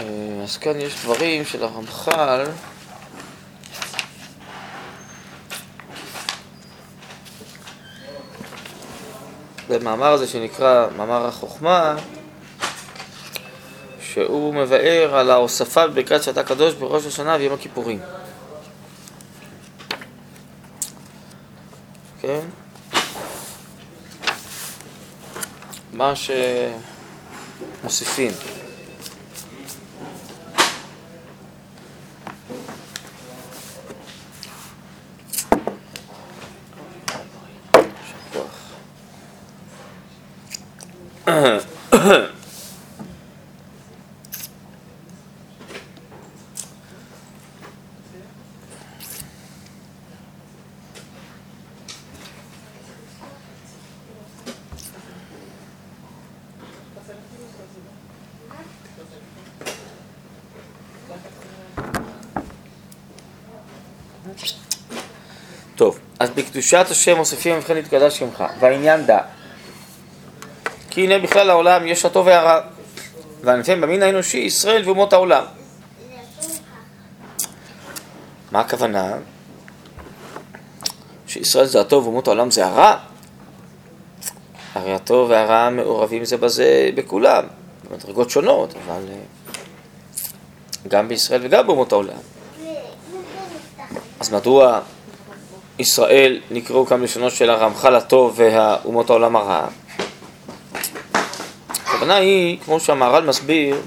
אה, אז כאן יש דברים של הרמח"ל במאמר הזה שנקרא מאמר החוכמה שהוא מבאר על ההוספה בברכת שאתה קדוש בראש השנה ויום הכיפורים. כן? מה שמוסיפים. טוב, אז בקדושת השם מוסיפים ובכן יתקדש שמך, והעניין דע. כי הנה בכלל העולם יש הטוב והרע, וענפיהם במין האנושי ישראל ואומות העולם. מה הכוונה? שישראל זה הטוב ואומות העולם זה הרע? הרי הטוב והרע מעורבים זה בזה בכולם, במדרגות שונות, אבל אה, גם בישראל וגם באומות העולם. אז מדוע ישראל נקראו כאן לשונו של הרמח"ל הטוב והאומות העולם הרע? הכוונה היא, כמו שהמהר"ל מסביר,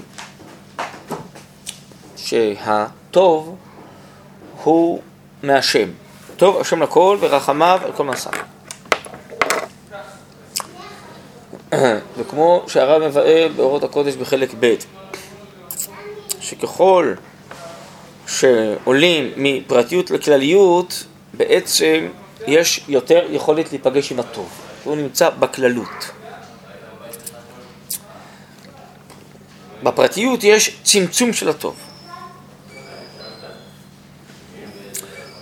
שהטוב הוא מהשם. טוב השם לכל ורחמיו על כל מעשיו. וכמו שהרב מבאר באורות הקודש בחלק ב', שככל שעולים מפרטיות לכלליות, בעצם יש יותר יכולת להיפגש עם הטוב. הוא נמצא בכללות. בפרטיות יש צמצום של הטוב.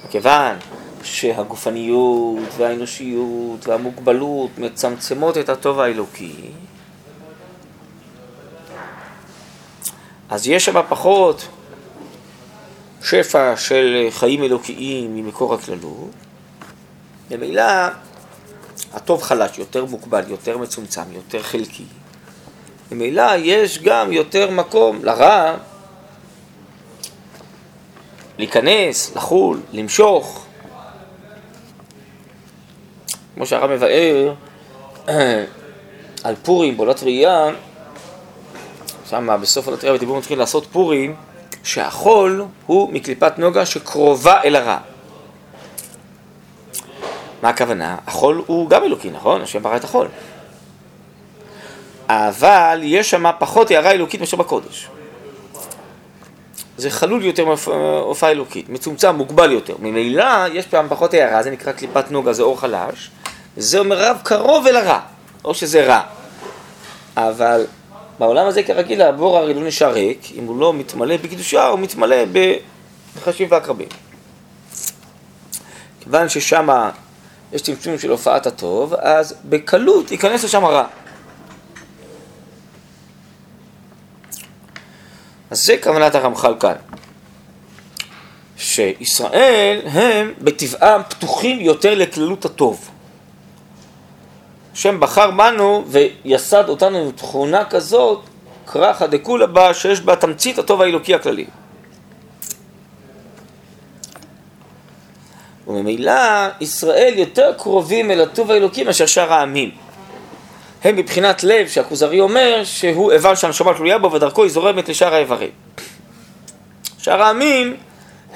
מכיוון שהגופניות והאנושיות והמוגבלות מצמצמות את הטוב האלוקי, אז יש שם פחות שפע של חיים אלוקיים ממקור הכללות, ממילא הטוב חלש, יותר מוגבל, יותר מצומצם, יותר חלקי. ממילא יש גם יותר מקום לרע להיכנס, לחול, למשוך. כמו שהרב מבאר על פורים, בעולת ראייה, שם בסוף עולת ראייה בדיבור מתחיל לעשות פורים, שהחול הוא מקליפת נוגה שקרובה אל הרע. מה הכוונה? החול הוא גם אלוקי, נכון? השם ברא את החול. אבל יש שם פחות הערה אלוקית מאשר בקודש. זה חלול יותר מהופעה אלוקית, מצומצם, מוגבל יותר. ממילא יש פעם פחות הערה, זה נקרא קליפת נוגה, זה אור חלש, וזה אומר רב קרוב אל הרע, או שזה רע. אבל בעולם הזה כרגיל הבור הרי לא נשאר ריק, אם הוא לא מתמלא בקדושה, הוא מתמלא בחשים ועקרבים. כיוון ששם יש צמצום של הופעת הטוב, אז בקלות ייכנס לשם הרע. אז זה כוונת הרמח"ל כאן. שישראל הם בטבעם פתוחים יותר לכללות הטוב. השם בחר בנו ויסד אותנו עם תכונה כזאת, כרחא דכולה בה, שיש בה תמצית הטוב האלוקי הכללי. וממילא ישראל יותר קרובים אל הטוב האלוקי מאשר שאר העמים. הם מבחינת לב שהכוזרי אומר שהוא איבר שהנשמה תלויה בו ודרכו היא זורמת לשאר האיברים. שאר העמים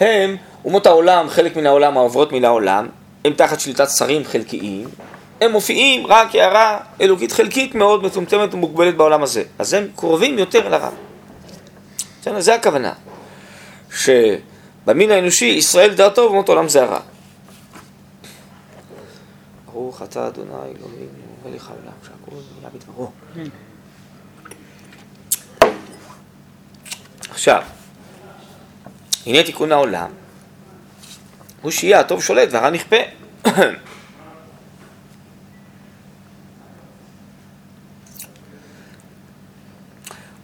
הם אומות העולם, חלק מן העולם העוברות מן העולם, הם תחת שליטת שרים חלקיים, הם מופיעים רק הערה אלוקית חלקית מאוד מצומצמת ומוגבלת בעולם הזה. אז הם קרובים יותר אל הרע. זה הכוונה. שבמין האנושי ישראל דעתו ובאומות העולם זה הרע. ברוך אתה אדוני אלוהינו מלך העולם שהכל נהיה בדברו. עכשיו, הנה תיקון העולם, הוא שיהיה הטוב שולט והרע נכפה.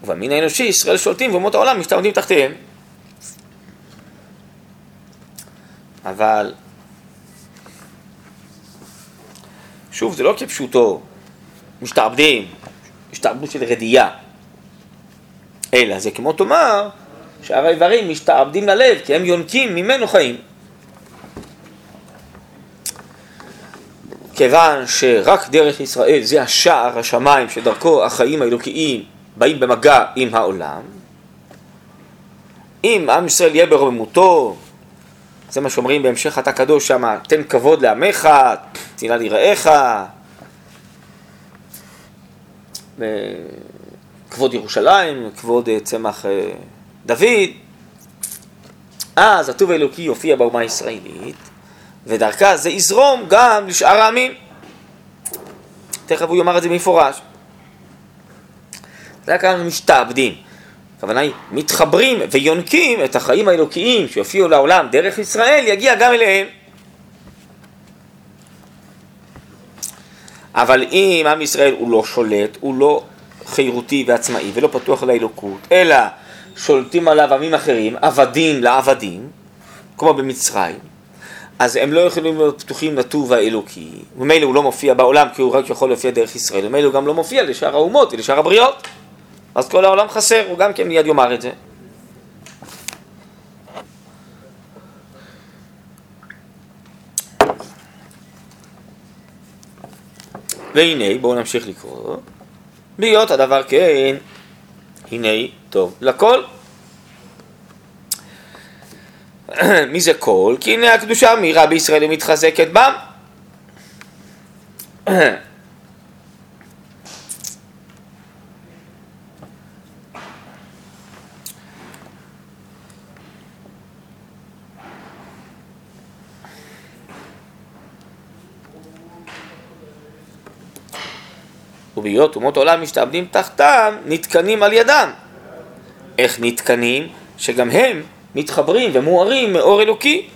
ובמין האנושי ישראל שולטים ואומות העולם משתעמדים תחתיהם. אבל, שוב, זה לא כפשוטו, משתעבדים, השתעבדות של רדייה, אלא זה כמו תאמר שאר האיברים משתעבדים ללב כי הם יונקים ממנו חיים. כיוון שרק דרך ישראל זה השער השמיים שדרכו החיים האלוקיים באים במגע עם העולם, אם עם ישראל יהיה ברוממותו, זה מה שאומרים בהמשך התא קדוש שם, תן כבוד לעמך, תנא ליראיך, כבוד ירושלים, כבוד אה, צמח אה, דוד, אז הטוב האלוקי יופיע באומה הישראלית, ודרכה זה יזרום גם לשאר העמים. תכף הוא יאמר את זה במפורש. זה היה כאן משתעבדים. הכוונה היא, מתחברים ויונקים את החיים האלוקיים שיופיעו לעולם דרך ישראל, יגיע גם אליהם. אבל אם עם ישראל הוא לא שולט, הוא לא חירותי ועצמאי ולא פתוח לאלוקות, אלא שולטים עליו עמים אחרים, עבדים לעבדים, כמו במצרים, אז הם לא יכולים להיות פתוחים לטוב האלוקי, ומילא הוא לא מופיע בעולם כי הוא רק יכול להופיע דרך ישראל, ומילא הוא גם לא מופיע לשאר האומות ולשאר הבריאות, אז כל העולם חסר, הוא גם כן מיד יאמר את זה. והנה, בואו נמשיך לקרוא. בהיות הדבר כן, הנה טוב לכל. מי זה כל? כי הנה הקדושה מהירה בישראל מתחזקת בם. ובהיות אומות העולם משתעבדים תחתם, נתקנים על ידם. איך נתקנים? שגם הם מתחברים ומוארים מאור אלוקי.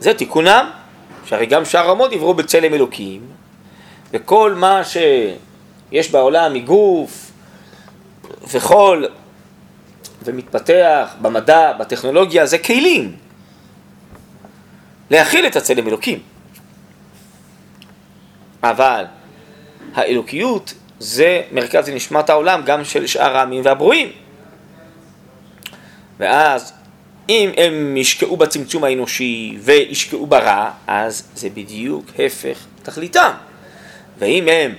זה תיקונם, שהרי גם שאר עמוד יבראו בצלם אלוקים, וכל מה שיש בעולם מגוף וחול ומתפתח במדע, בטכנולוגיה, זה כלים להכיל את הצלם אלוקים. אבל האלוקיות זה מרכז נשמת העולם גם של שאר העמים והברואים. ואז אם הם ישקעו בצמצום האנושי וישקעו ברע, אז זה בדיוק הפך תכליתם. ואם הם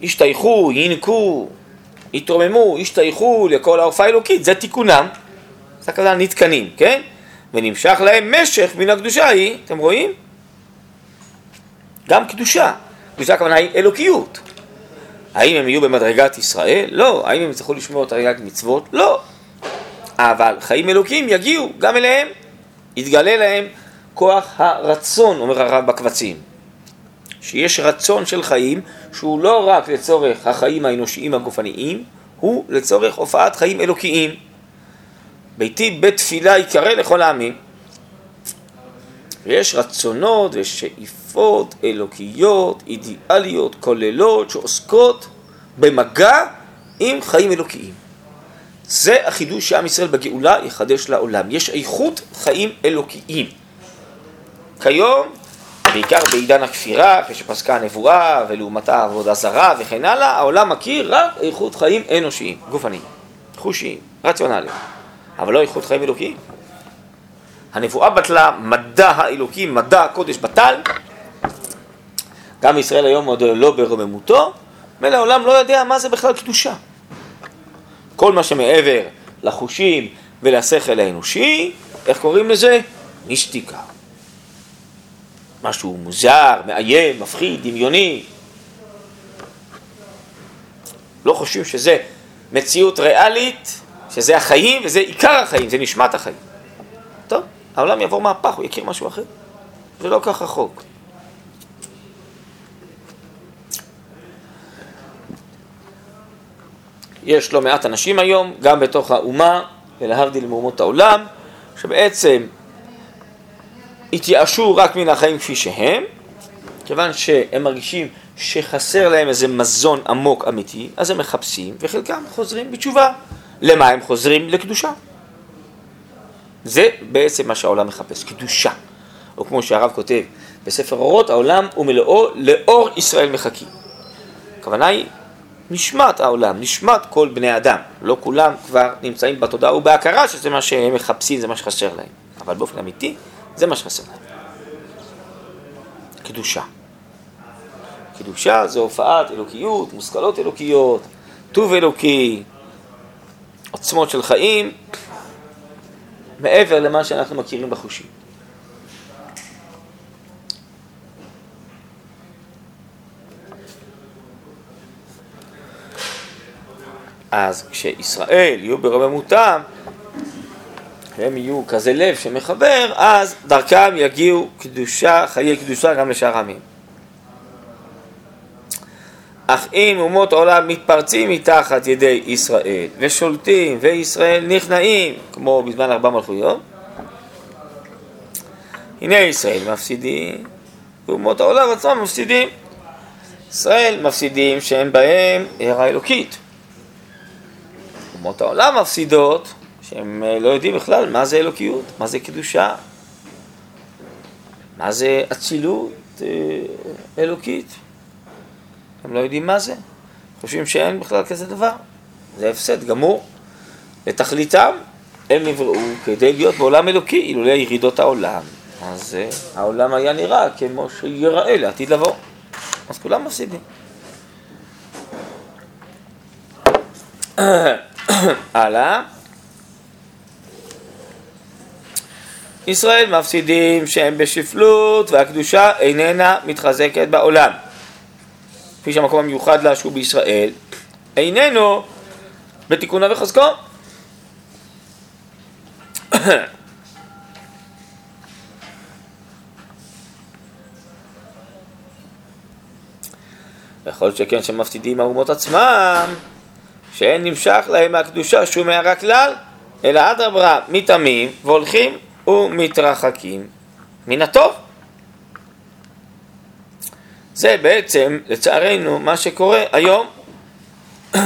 ישתייכו, ינקו, יתרוממו, ישתייכו לכל העורפה האלוקית, זה תיקונם. זה כזה נתקנים, כן? ונמשך להם משך מן הקדושה היא, אתם רואים? גם קדושה. קדושה הכוונה היא אלוקיות. האם הם יהיו במדרגת ישראל? לא. האם הם יצטרכו לשמור את תרי"ג מצוות? לא. אבל חיים אלוקים יגיעו גם אליהם. יתגלה להם כוח הרצון, אומר הרב בקבצים. שיש רצון של חיים שהוא לא רק לצורך החיים האנושיים הגופניים, הוא לצורך הופעת חיים אלוקיים. ביתי בית תפילה יקרא לכל העמים. ויש רצונות ושאיפות אלוקיות, אידיאליות, כוללות, שעוסקות במגע עם חיים אלוקיים. זה החידוש שעם ישראל בגאולה יחדש לעולם. יש איכות חיים אלוקיים. כיום, בעיקר בעידן הכפירה, כשפסקה הנבואה ולעומתה עבודה זרה וכן הלאה, העולם מכיר רק איכות חיים אנושיים, גופניים, חושיים, רציונליים, אבל לא איכות חיים אלוקיים. הנבואה בטלה, מדע האלוקי, מדע הקודש בטל. גם ישראל היום עוד לא ברוממותו, ולעולם לא יודע מה זה בכלל קדושה. כל מה שמעבר לחושים ולשכל האנושי, איך קוראים לזה? מיסטיקה. משהו מוזר, מאיים, מפחיד, דמיוני. לא חושבים שזה מציאות ריאלית, שזה החיים וזה עיקר החיים, זה נשמת החיים. טוב, העולם יעבור מהפך, הוא יכיר משהו אחר. זה לא כך רחוק. יש לא מעט אנשים היום, גם בתוך האומה, ולהבדיל מאומות העולם, שבעצם התייאשו רק מן החיים כפי שהם, כיוון שהם מרגישים שחסר להם איזה מזון עמוק אמיתי, אז הם מחפשים, וחלקם חוזרים בתשובה למה הם חוזרים? לקדושה. זה בעצם מה שהעולם מחפש, קדושה. או כמו שהרב כותב בספר אורות, העולם ומלואו לאור ישראל מחכים. הכוונה היא נשמת העולם, נשמת כל בני אדם. לא כולם כבר נמצאים בתודעה ובהכרה שזה מה שהם מחפשים, זה מה שחסר להם. אבל באופן אמיתי, זה מה שחסר להם. קדושה. קדושה זה הופעת אלוקיות, מושכלות אלוקיות, טוב אלוקי, עוצמות של חיים, מעבר למה שאנחנו מכירים בחושים. אז כשישראל יהיו ברוממותם, הם יהיו כזה לב שמחבר, אז דרכם יגיעו קדושה, חיי קדושה גם לשאר העמים. אך אם אומות העולם מתפרצים מתחת ידי ישראל ושולטים וישראל נכנעים כמו בזמן ארבע מלכויות הנה ישראל מפסידים ואומות העולם עצמם מפסידים ישראל מפסידים שאין בהם ערה אלוקית אומות העולם מפסידות שהם אה, לא יודעים בכלל מה זה אלוקיות, מה זה קדושה, מה זה אצילות אה, אלוקית. הם לא יודעים מה זה, חושבים שאין בכלל כזה דבר. זה הפסד גמור. לתכליתם הם נבראו כדי להיות בעולם אלוקי, אילולא ירידות העולם. אז uh, העולם היה נראה כמו שיראה לעתיד לבוא. אז כולם מפסידים. הלאה. ישראל מפסידים שהם בשפלות והקדושה איננה מתחזקת בעולם. כפי שהמקום המיוחד לה שהוא בישראל, איננו בתיקונה וחזקו. יכול להיות שכן שמפסידים האומות עצמם, שאין נמשך להם מהקדושה שום הערה כלל, אלא אדרבה מתאמים והולכים ומתרחקים מן הטוב. זה בעצם, לצערנו, מה שקורה היום.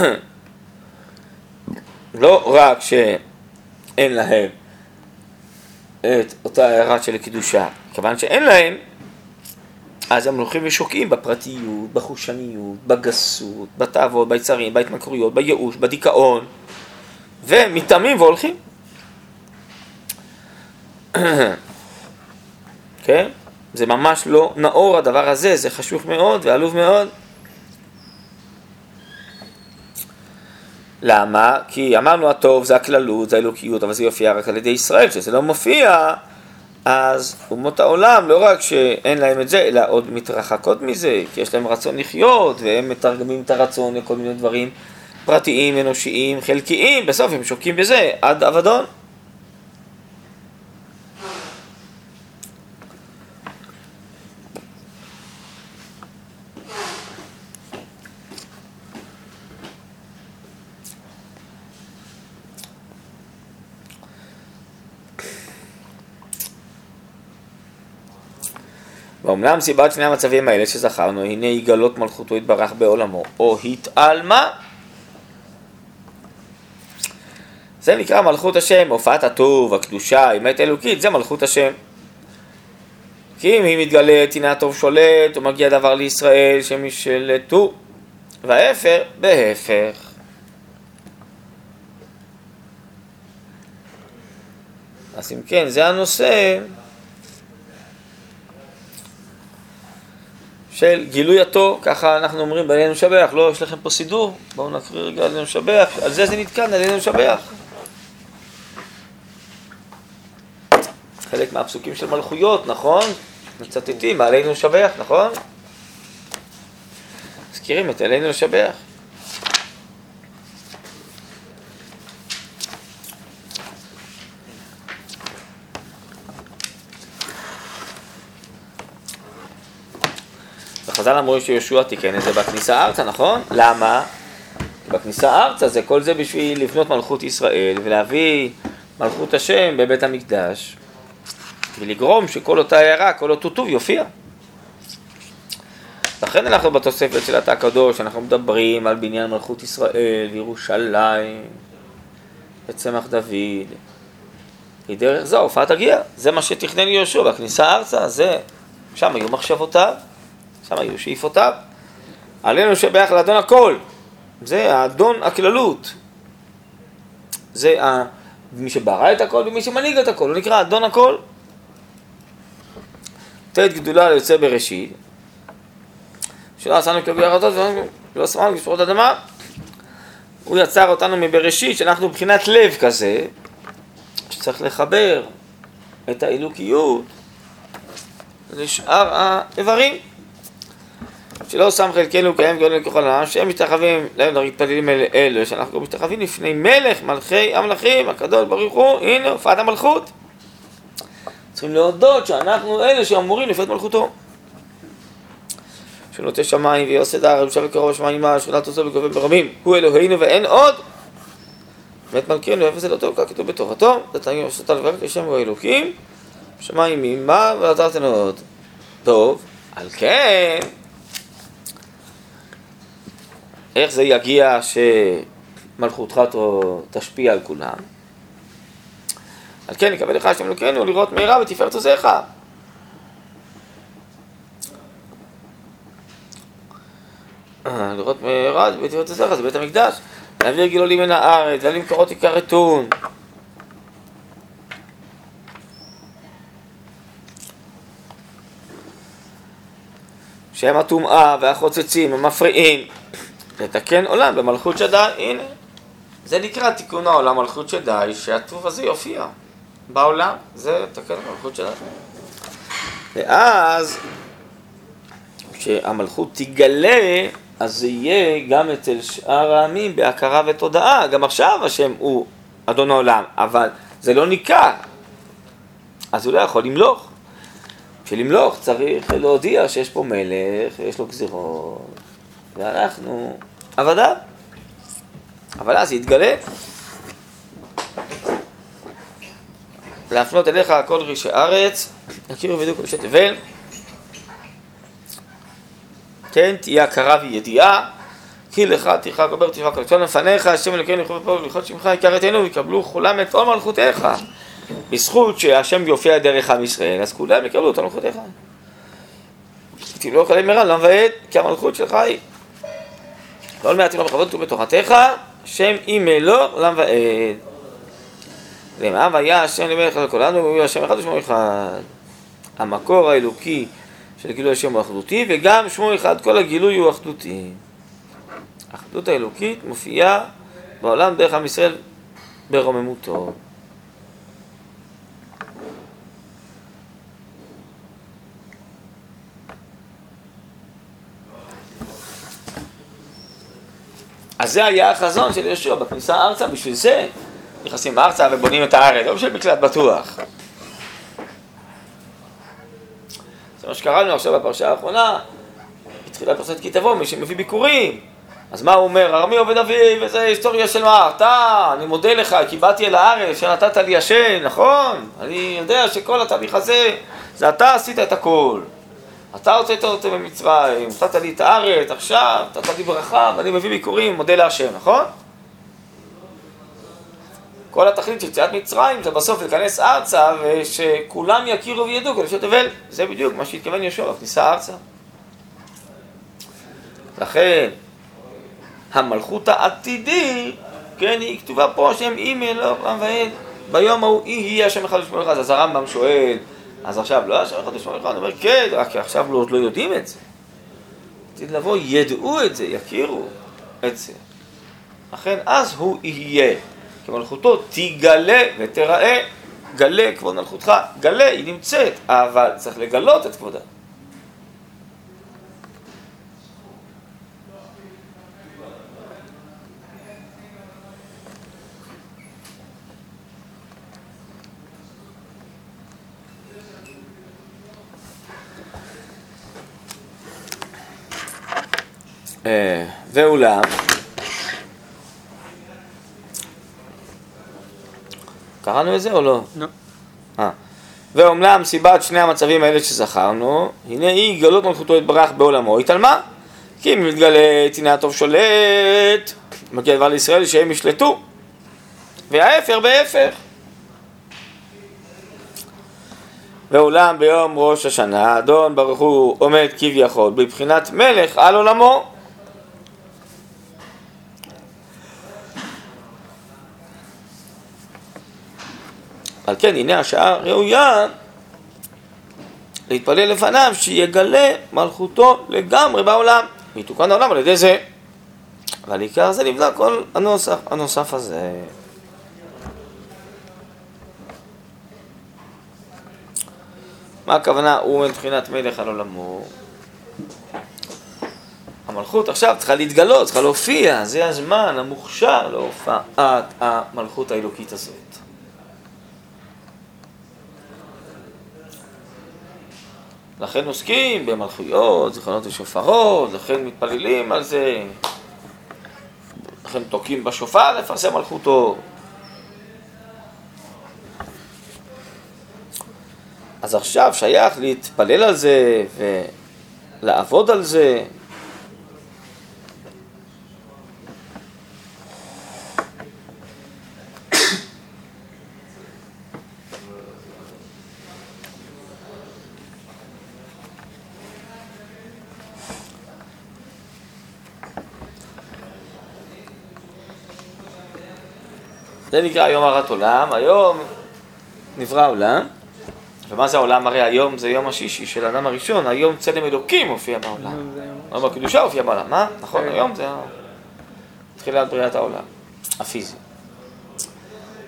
לא רק שאין להם את אותה הערה של הקדושה, כיוון שאין להם, אז הם הולכים ושוקעים בפרטיות, בחושניות, בגסות, בתאוות, ביצרים, בהתמכרויות, בייאוש, בדיכאון, ומתאמים והולכים. כן? זה ממש לא נאור הדבר הזה, זה חשוך מאוד ועלוב מאוד. למה? כי אמרנו הטוב זה הכללות, זה האלוקיות, אבל זה יופיע רק על ידי ישראל, כשזה לא מופיע, אז אומות העולם לא רק שאין להם את זה, אלא עוד מתרחקות מזה, כי יש להם רצון לחיות, והם מתרגמים את הרצון לכל מיני דברים פרטיים, אנושיים, חלקיים, בסוף הם שוקים בזה עד אבדון. ואומנם סיבת שני המצבים האלה שזכרנו, הנה יגלות מלכותו יתברך בעולמו, או התעלמה. זה נקרא מלכות השם, הופעת הטוב, הקדושה, אמת אלוקית, זה מלכות השם. כי אם היא מתגלית, הנה הטוב שולט, ומגיע דבר לישראל שהם ישלטו, וההפך, בהפך. אז אם כן, זה הנושא של גילוי הטוב, ככה אנחנו אומרים בעלינו לשבח, לא, יש לכם פה סידור, בואו נקריא רגע עלינו לשבח, על זה זה נתקן, עלינו לשבח. חלק מהפסוקים של מלכויות, נכון? מצטטים, עלינו לשבח, נכון? מזכירים את עלינו לשבח. חז"ל אמרו שיהושע תיקן את זה בכניסה ארצה, נכון? למה? בכניסה ארצה זה כל זה בשביל לבנות מלכות ישראל ולהביא מלכות השם בבית המקדש ולגרום שכל אותה הערה, כל אותו טוב יופיע. לכן אנחנו בתוספת של התא הקדוש, אנחנו מדברים על בניין מלכות ישראל וירושלים את צמח דוד. היא דרך זו, הופעת הגיע. זה מה שתכנן יהושע בכניסה ארצה, זה, שם היו מחשבותיו, שם היו שאיפותיו. עלינו שבח לאדון הכל. זה האדון הכללות. זה ה... מי שברא את הכל ומי שמנהיג את הכל, הוא נקרא אדון הכל. ט' גדולה ליוצא בראשית, שלא עשינו כלבי הרעתות ולא שמענו כשפורות אדמה. הוא יצר אותנו מבראשית, שאנחנו מבחינת לב כזה, שצריך לחבר את האלוקיות לשאר האיברים. שלא שם חלקנו קיים גאון לכוחו לעם, שהם משתחווים להם מתפללים אל אלו, שאנחנו משתחווים לפני מלך מלכי המלכים, הקדוש ברוך הוא, הנה הופעת המלכות. צריכים להודות שאנחנו אלה שאמורים לפי מלכותו. שנוטה שמיים ויוסד הארץ, ושב וקרוב השמיים מה, שכונת עושה וגובה ברבים, הוא אלוהינו ואין עוד. ואת מלכינו אפס אלו טוב, ככתוב בתורתו, דתיים ועשותה לברך לשם הוא האלוקים, שמיים ממה ועזרתנו עוד. טוב, על כן איך זה יגיע שמלכותך תשפיע על כולם? על כן נקבל לך השם אלוקינו לראות מהרה בתפארת עוזיך. לראות מהרה בתפארת עוזיך זה בית המקדש. להעביר גילולים מן הארץ, ועל מקורות עיקר אתון. שהם הטומאה והחוצצים, המפריעים. לתקן עולם במלכות שדי, הנה. זה נקרא תיקון העולם מלכות שדי, שהטוב הזה יופיע בעולם, זה תקן מלכות שדי. ואז, כשהמלכות תגלה, אז זה יהיה גם אצל שאר העמים בהכרה ותודעה. גם עכשיו השם הוא אדון העולם, אבל זה לא ניכר. אז הוא לא יכול למלוך. בשביל למלוך צריך להודיע שיש פה מלך, יש לו גזירות, ואנחנו עבדיו. אבל אז יתגלה. להפנות אליך כל רישי ארץ, יכירו כל אישי תבל. כן, תהיה הכרה וידיעה, כי לך תיכה גבר תשמע צאן לפניך, השם אלוקינו יכולים פה ולכות שמך יכרתנו, ויקבלו כולם את עול מלכותיך. בזכות שהשם יופיע דרך עם ישראל, אז כולם יקבלו את מלכותיך. תבלוך עליהם מרן, לעם ועד, כי המלכות שלך היא. כל מעט יום בכבוד ובתורתך, שם אימלו עולם ועד. למה והיה השם למלך על כולנו, והוא השם אחד ושמו אחד. המקור האלוקי של גילוי השם הוא אחדותי, וגם שמו אחד, כל הגילוי הוא אחדותי. האחדות האלוקית מופיעה בעולם דרך עם ישראל ברוממותו. אז זה היה החזון של יהושע בכניסה ארצה, בשביל זה נכנסים ארצה ובונים את הארץ, לא בשביל מקלט בטוח. זה מה שקראנו עכשיו בפרשה האחרונה, בתחילת פרשת כי תבוא, מי שמביא ביקורים. אז מה הוא אומר? ארמי עובד אבי, וזה היסטוריה של מה? אתה, אני מודה לך, כי באתי אל הארץ, שנתת לי השם, נכון? אני יודע שכל התהליך הזה, זה אתה עשית את הכל. אתה הוצאת אותי ממצרים, נתת לי את הארץ, עכשיו, נתת לי ברכה, ואני מביא ביקורים, מודה להשם, נכון? כל התכלית של יציאת מצרים זה בסוף להיכנס ארצה ושכולם יכירו וידעו כל אשר תבל. זה בדיוק מה שהתכוון יהושע בכניסה ארצה. לכן, המלכות העתידי, כן, היא כתובה פה, השם אימא לא רם ועד. ביום ההוא יהיה השם אחד ושמו אחד. אז הרמב"ם שואל, אז עכשיו לא השם אחד ושמו אחד? אומר, כן, רק עכשיו לא, לא יודעים את זה. עתיד לבוא, ידעו את זה, יכירו את זה. לכן אז הוא יהיה. כי מלכותו תגלה ותראה, גלה כבוד מלכותך, גלה, היא נמצאת, אבל צריך לגלות את כבודה. ואולם קראנו את זה או לא? לא. אה. ואומנם סיבת שני המצבים האלה שזכרנו, הנה היא גלות מלכותו יתברך בעולמו, התעלמה. כי אם מתגלית, הנה הטוב שולט, מגיע דבר לישראל שהם ישלטו. וההפך בהפך. ואולם ביום ראש השנה, אדון ברוך הוא עומד כביכול בבחינת מלך על עולמו. על כן, הנה השעה ראויה להתפלל לפניו שיגלה מלכותו לגמרי בעולם. ויתוקן העולם על ידי זה. ועל עיקר זה נבנה כל הנוסח הנוסף הזה. מה הכוונה הוא מבחינת מלך על עולמו? המלכות עכשיו צריכה להתגלות, צריכה להופיע, זה הזמן המוכשר להופעת המלכות האלוקית הזאת. לכן עוסקים במלכויות, זיכרונות ושופרות, לכן מתפללים על זה, לכן תוקעים בשופר לפרסם מלכותו. אז עכשיו שייך להתפלל על זה ולעבוד על זה. זה נקרא יום הרת עולם, היום נברא העולם, ומה זה העולם? הרי היום זה יום השישי של האדם הראשון, היום צלם אלוקים הופיע בעולם. יום הקדושה הופיע בעולם, מה? נכון, כן. היום זה תחילת בריאת העולם, הפיזי.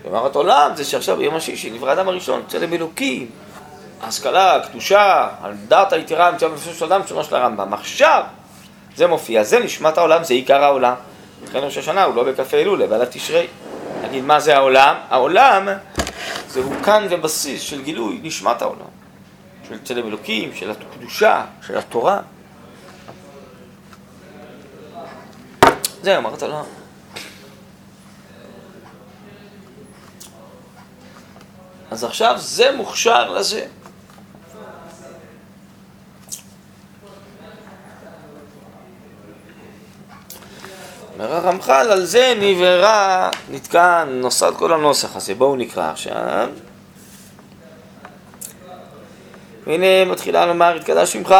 יום הרת עולם זה שעכשיו יום השישי נברא האדם הראשון, צלם אלוקים, השכלה, הקדושה, על דעת היתרה, מצוין בפני של אדם, שונו של הרמב"ם. עכשיו זה מופיע, זה נשמת העולם, זה עיקר העולם. לכן ראש השנה הוא לא בכ"ה אלול, אלא תשרי. נגיד, מה זה העולם? העולם זהו כאן ובסיס של גילוי נשמת העולם, של צלם אלוקים, של הקדושה, של התורה. זה אמרת לא. אז עכשיו זה מוכשר לזה. אומר הרמח"ל, על זה נברא, נתקע, נוסד כל הנוסח הזה. בואו נקרא עכשיו. והנה מתחילה לומר, התקדש שמך.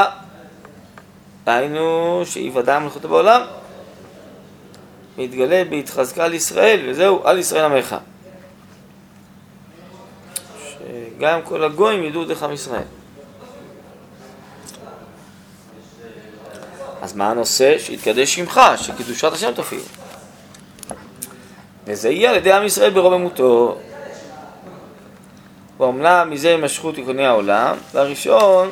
היינו שיוודע מלכותו בעולם. מתגלה בהתחזקה על ישראל, וזהו, על ישראל עמך. שגם כל הגויים ידעו דרך עם ישראל. אז מה הנושא? שיתקדש שמך, שקדושת השם תופיע. וזה יהיה על ידי עם ישראל ברוממותו. ואומנם מזה יימשכו תיקוני העולם, והראשון,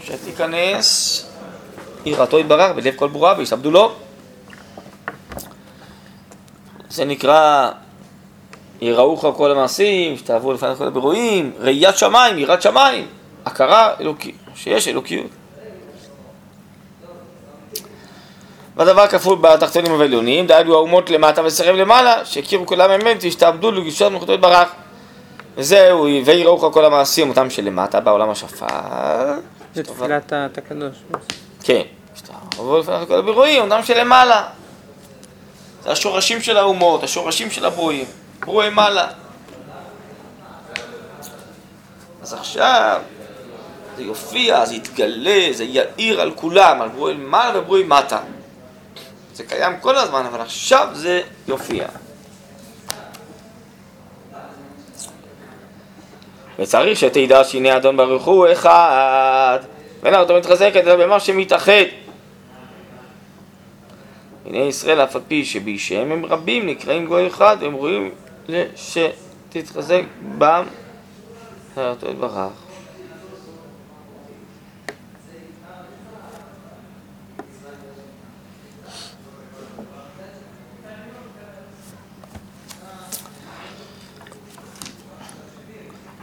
שתיכנס יראתו יתברך בלב כל ברורה ויסעבדו לו. זה נקרא יראוך כל המעשים, שתעברו לפני כל הבירואים, ראיית שמיים, יראת שמיים, הכרה אלוקית, שיש אלוקיות. והדבר כפול בתחתונים ובעליונים, דהיינו האומות למטה וסרב למעלה, שהכירו כולם אמת והשתעבדו לגישת מלכותו יתברך. וזהו, ויראו כל המעשים אותם שלמטה בעולם השפר. זה תפילת הקדוש. כן, אבל לפני כל הבירואים, אותם שלמעלה. זה השורשים של האומות, השורשים של הברואים, ברואי מעלה. אז עכשיו זה יופיע, זה יתגלה, זה יאיר על כולם, על ברואי מעלה וברואי מטה. זה קיים כל הזמן, אבל עכשיו זה יופיע. וצריך שתדע שהנה אדון ברוך הוא אחד, ואין אותו מתחזקת אלא במה שמתאחד. הנה ישראל אף על פי שבישיהם הם רבים נקראים גוי אחד והם רואים שתתחזק בם אותו יתברך.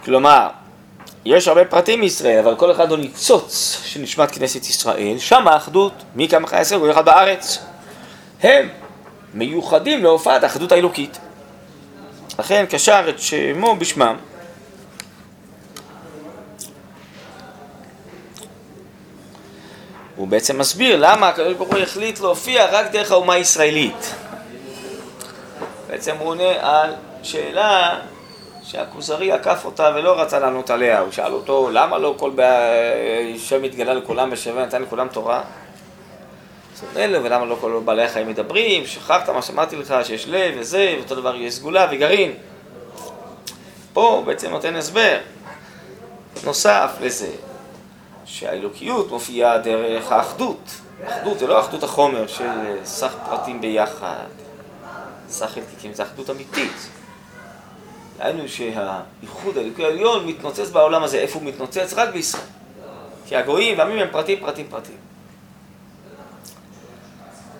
כלומר, יש הרבה פרטים מישראל, אבל כל אחד הוא ניצוץ של נשמת כנסת ישראל, שם האחדות, מי חיי ישראל הוא אחד בארץ. הם מיוחדים להופעת האחדות האלוקית. לכן קשר את שמו בשמם. הוא בעצם מסביר למה הקדוש ברוך הוא החליט להופיע רק דרך האומה הישראלית. בעצם הוא עונה על שאלה שהכוזרי עקף אותה ולא רצה לענות עליה. הוא שאל אותו, למה לא כל שם התגלה לכולם בשווה נתן לכולם תורה? אז הוא ולמה לא כל בעלי החיים מדברים? שכחת מה שאמרתי לך, שיש לב וזה, ואותו דבר יש סגולה וגרעין. פה הוא בעצם נותן הסבר נוסף לזה, שהאלוקיות מופיעה דרך האחדות. אחדות זה לא אחדות החומר של סך פרטים ביחד, סך חלקיקים, זה אחדות אמיתית. דהיינו שהאיחוד האלוקי העליון מתנוצץ בעולם הזה. איפה הוא מתנוצץ? רק בישראל. כי הגויים והעמים הם פרטים, פרטים, פרטים.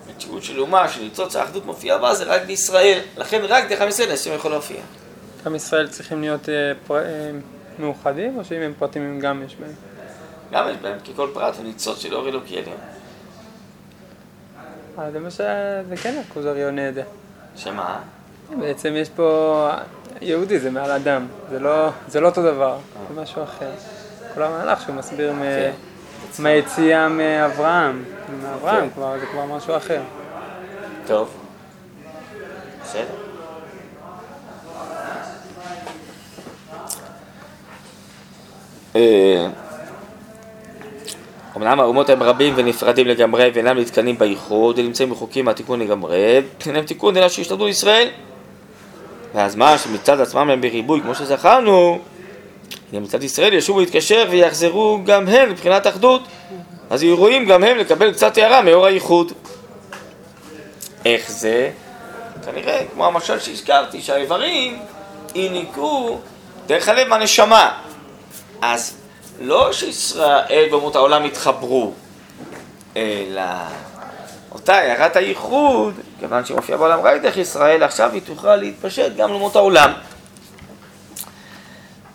מציאות של אומה, של ניצוץ האחדות מופיעה בה, זה רק בישראל. לכן רק דרך עם ישראל השם יכול להופיע. עם ישראל צריכים להיות אה, פר... אה, מאוחדים, או שאם הם פרטים הם גם יש בהם? גם יש בהם, כי כל פרט הוא ניצוץ של אור אלוקי עליון. אה, זה מה שזה כן הכוזרי עונה את זה. שמה? בעצם יש פה, יהודי זה מעל אדם, זה לא, זה לא אותו דבר, זה משהו אחר. כל המהלך שהוא מסביר מ... כן. מהיציאה מאברהם, מאברהם כן. כבר, זה כבר משהו אחר. טוב, בסדר. אה, אמנם האומות הם רבים ונפרדים לגמרי ואינם נתקנים בייחוד ונמצאים רחוקים מהתיקון לגמרי, אין להם תיקון אלא שישתדלו ישראל. ואז מה שמצד עצמם הם בריבוי כמו שזכרנו, הנה מצד ישראל ישובו להתקשר ויחזרו גם הם מבחינת אחדות, אז יהיו רואים גם הם לקבל קצת הערה מאור הייחוד. איך זה? כנראה כמו המשל שהזכרתי, שהאיברים יניקו דרך הלב מהנשמה. אז לא שישראל ואומות העולם יתחברו, אלא אותה הערת הייחוד, כיוון שמופיע בעולם רק דרך ישראל, עכשיו היא תוכל להתפשט גם לאומות העולם.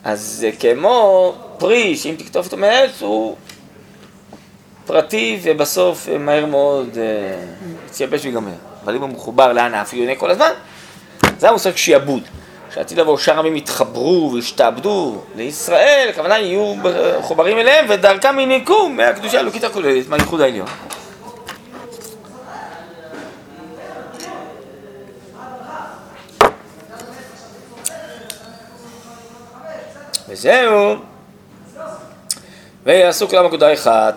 אז זה כמו פרי שאם תקטוף אותו מעץ הוא פרטי ובסוף מהר מאוד אה, יתייבש ויגמר. אבל אם הוא מחובר לאן אפילו יונה כל הזמן, זה המושג שיעבוד. שעתיד לבוא שאר עמים יתחברו וישתעבדו לישראל, הכוונה יהיו מחוברים אליהם ודרכם יניקו מהקדושה האלוקית הכוללת, מהייחוד העליון. וזהו, ויעשו כולם אגודה אחת.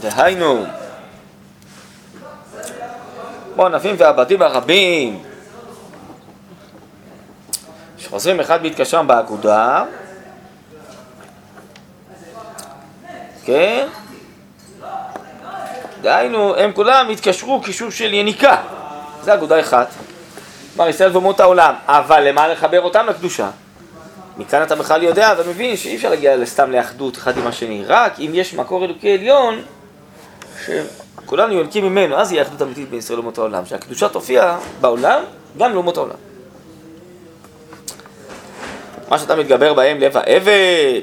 דהיינו, כמו ענפים ועבדים הרבים שחוזרים אחד בהתקשרם באגודה, כן? דהיינו, הם כולם התקשרו קישור של יניקה, זה אגודה אחת. כלומר, ישראל ואומות העולם, אבל למה לחבר אותם לקדושה? מכאן אתה בכלל יודע ומבין שאי אפשר להגיע סתם לאחדות אחד עם השני, רק אם יש מקור אלוקי עליון, שכולנו יונקים ממנו, אז יהיה אחדות אמיתית בין ישראל לאומות העולם, שהקדושה תופיע בעולם, גם לאומות העולם. מה שאתה מתגבר בהם לב האבד,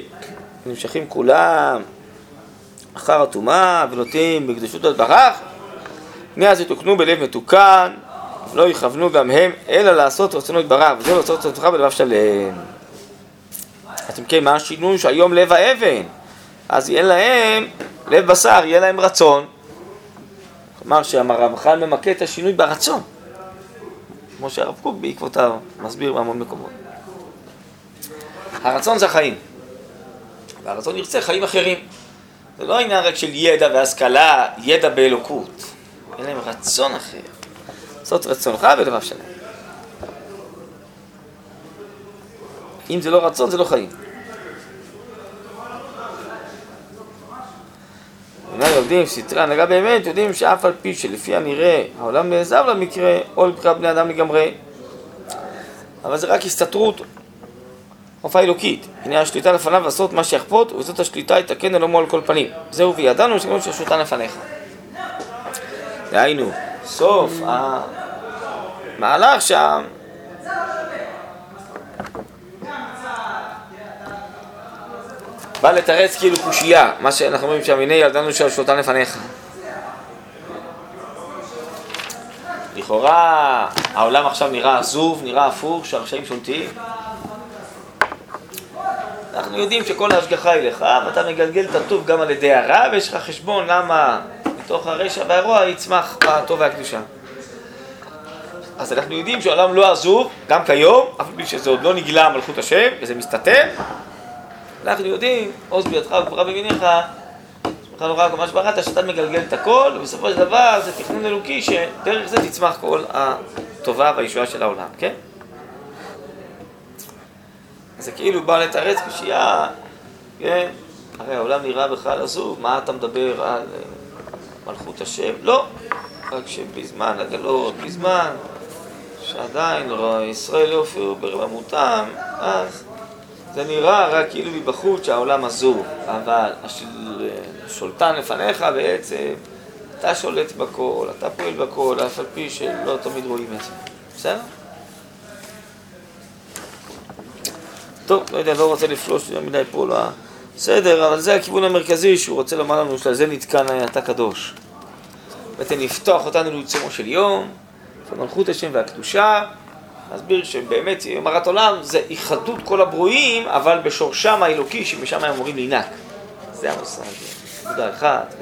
נמשכים כולם אחר הטומאה ונוטים בקדושות התברך, מאז יתוקנו בלב מתוקן, לא יכוונו גם הם, אלא לעשות רצונו יתברך, וזה לעשות רצונך בלבב שלם. אז אם כן, מה השינוי שהיום לב האבן? אז יהיה להם לב בשר, יהיה להם רצון. כלומר שהרמח"ל ממקד את השינוי ברצון. כמו שהרב קוק בעקבותיו מסביר בהמון מקומות. הרצון זה החיים. והרצון ירצה חיים אחרים. זה לא עניין רק של ידע והשכלה, ידע באלוקות. אין להם רצון אחר. לעשות רצונך בלבב שלם. אם זה לא רצון, זה לא חיים. אולי יודעים סתרי הנהגה באמת, יודעים שאף על פי שלפי הנראה העולם נעזב למקרה או לבחירת בני אדם לגמרי, אבל זה רק הסתתרות הופעה אלוקית. הנה השליטה לפניו לעשות מה שיכפות, וזאת השליטה יתקן אלומו על כל פנים. זהו וידענו שגם ששולטן לפניך. דהיינו, סוף המהלך שם בא לתרץ כאילו קושייה, מה שאנחנו אומרים שם, הנה ילדנו של שולטן לפניך. לכאורה העולם עכשיו נראה עזוב, נראה הפוך, שהרשעים שולטים. אנחנו יודעים שכל ההשגחה היא לך, ואתה מגלגל את הטוב גם על ידי הרע, ויש לך חשבון למה מתוך הרשע והרוע יצמח הטוב והקדושה. אז אנחנו יודעים שהעולם לא עזוב, גם כיום, אף פי שזה עוד לא נגלה מלכות השם, וזה מסתתר. אנחנו יודעים, עוז בידך וגבורה במיניך, שמך נורא כל מה שבראת, שאתה מגלגל את הכל, ובסופו של דבר זה תכנון אלוקי, שדרך זה תצמח כל הטובה והישועה של העולם, כן? זה כאילו בא לתרץ קושייה, כן? הרי העולם נראה בכלל עזוב, מה אתה מדבר על אה, מלכות השם? לא, רק שבזמן הגלות, בזמן שעדיין לא, ישראל לא הופיעו ברממותם, אז זה נראה רק כאילו מבחוץ שהעולם עזוב, אבל השולטן לפניך בעצם, אתה שולט בכל, אתה פועל בכל, אף על פי שלא תמיד רואים את זה. בסדר? טוב, לא יודע, לא רוצה לפלוש יותר מדי פה בסדר, אבל זה הכיוון המרכזי שהוא רוצה לומר לנו שעל זה נתקן אתה קדוש. ואתם לפתוח אותנו לעיצומו של יום, ומלכות השם והקדושה, להסביר שבאמת מרת עולם זה איחדות כל הברואים, אבל בשורשם האלוקי שמשם הם אמורים להינק. זה המושג, נקודה אחת.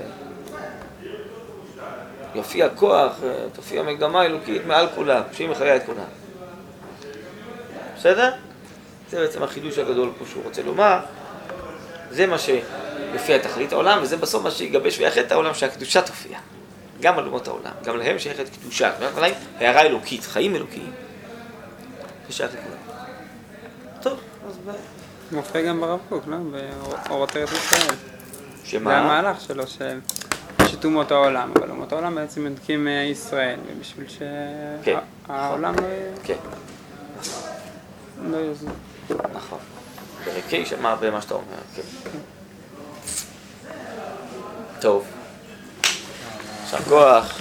יופיע כוח, תופיע מגמה אלוקית מעל כולם, שהיא מחיה את כולם. בסדר? זה בעצם החידוש הגדול פה שהוא רוצה לומר. זה מה שיופיע תכלית העולם, וזה בסוף מה שיגבש ויחד את העולם, שהקדושה תופיע. גם על אומות העולם, גם להם שייכת קדושה, הערה אלוקית, חיים אלוקיים. שייך לכולם. טוב, אז ב... מופיע גם ברב קוק, לא? באורות ארץ ישראל. שמה? זה המהלך שלו, של פשיט אומות העולם, אבל אומות העולם בעצם מדקים ישראל, ובשביל כן, שהעולם לא יהיה... כן, לא יזוז. נכון. בריקי שמע הרבה מה שאתה אומר, כן. טוב. יישר כוח.